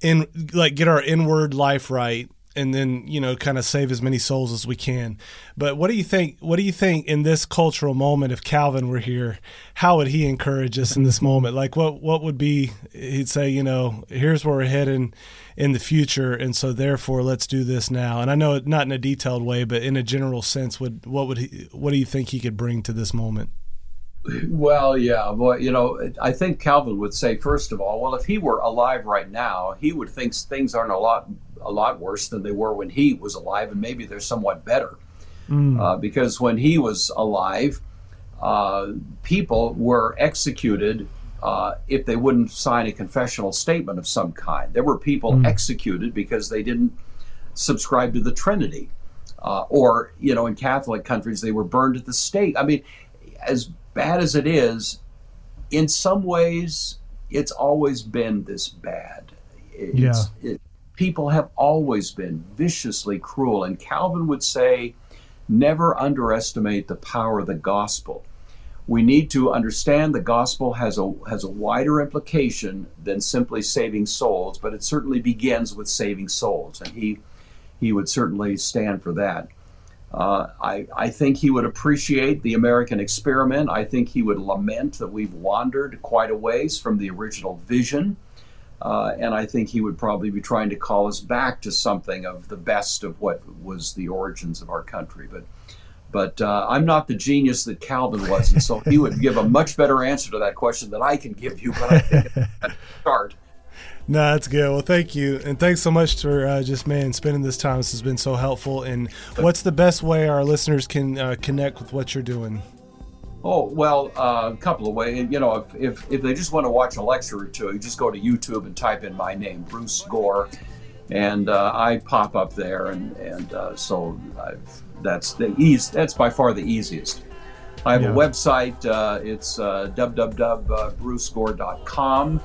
in like get our inward life right and then you know kind of save as many souls as we can. But what do you think what do you think in this cultural moment if calvin were here how would he encourage us in this moment? Like what what would be he'd say you know here's where we're heading in the future and so therefore let's do this now. And i know not in a detailed way but in a general sense would what would he what do you think he could bring to this moment? Well, yeah, well, you know, I think Calvin would say first of all, well, if he were alive right now, he would think things aren't a lot a lot worse than they were when he was alive, and maybe they're somewhat better. Mm. Uh, because when he was alive, uh, people were executed uh, if they wouldn't sign a confessional statement of some kind. There were people mm. executed because they didn't subscribe to the Trinity. Uh, or, you know, in Catholic countries, they were burned at the stake. I mean, as bad as it is, in some ways, it's always been this bad. It's, yeah. It, people have always been viciously cruel. And Calvin would say, never underestimate the power of the gospel. We need to understand the gospel has a has a wider implication than simply saving souls, but it certainly begins with saving souls, and he he would certainly stand for that. Uh, I, I think he would appreciate the American experiment. I think he would lament that we've wandered quite a ways from the original vision. Uh, and I think he would probably be trying to call us back to something of the best of what was the origins of our country. But, but uh, I'm not the genius that Calvin was, and so he would give a much better answer to that question than I can give you. But I think start. No, that's good. Well, thank you, and thanks so much for uh, just man spending this time. This has been so helpful. And what's the best way our listeners can uh, connect with what you're doing? Oh well, uh, a couple of ways. You know, if, if, if they just want to watch a lecture or two, you just go to YouTube and type in my name, Bruce Gore, and uh, I pop up there, and and uh, so I've, that's the ease. That's by far the easiest. I have yeah. a website. Uh, it's uh, www.brucegore.com,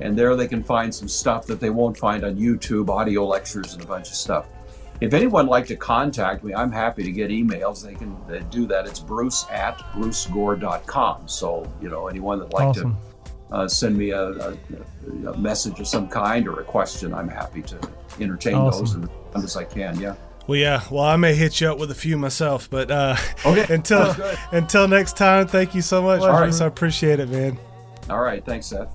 and there they can find some stuff that they won't find on YouTube, audio lectures, and a bunch of stuff if anyone would like to contact me, I'm happy to get emails. They can they do that. It's bruce at brucegore.com. So, you know, anyone that'd like awesome. to uh, send me a, a, a, message of some kind or a question, I'm happy to entertain awesome. those as, much as I can. Yeah. Well, yeah. Well, I may hit you up with a few myself, but uh, okay. until until next time, thank you so much, Bruce. I appreciate it, man. All right. Thanks, Seth.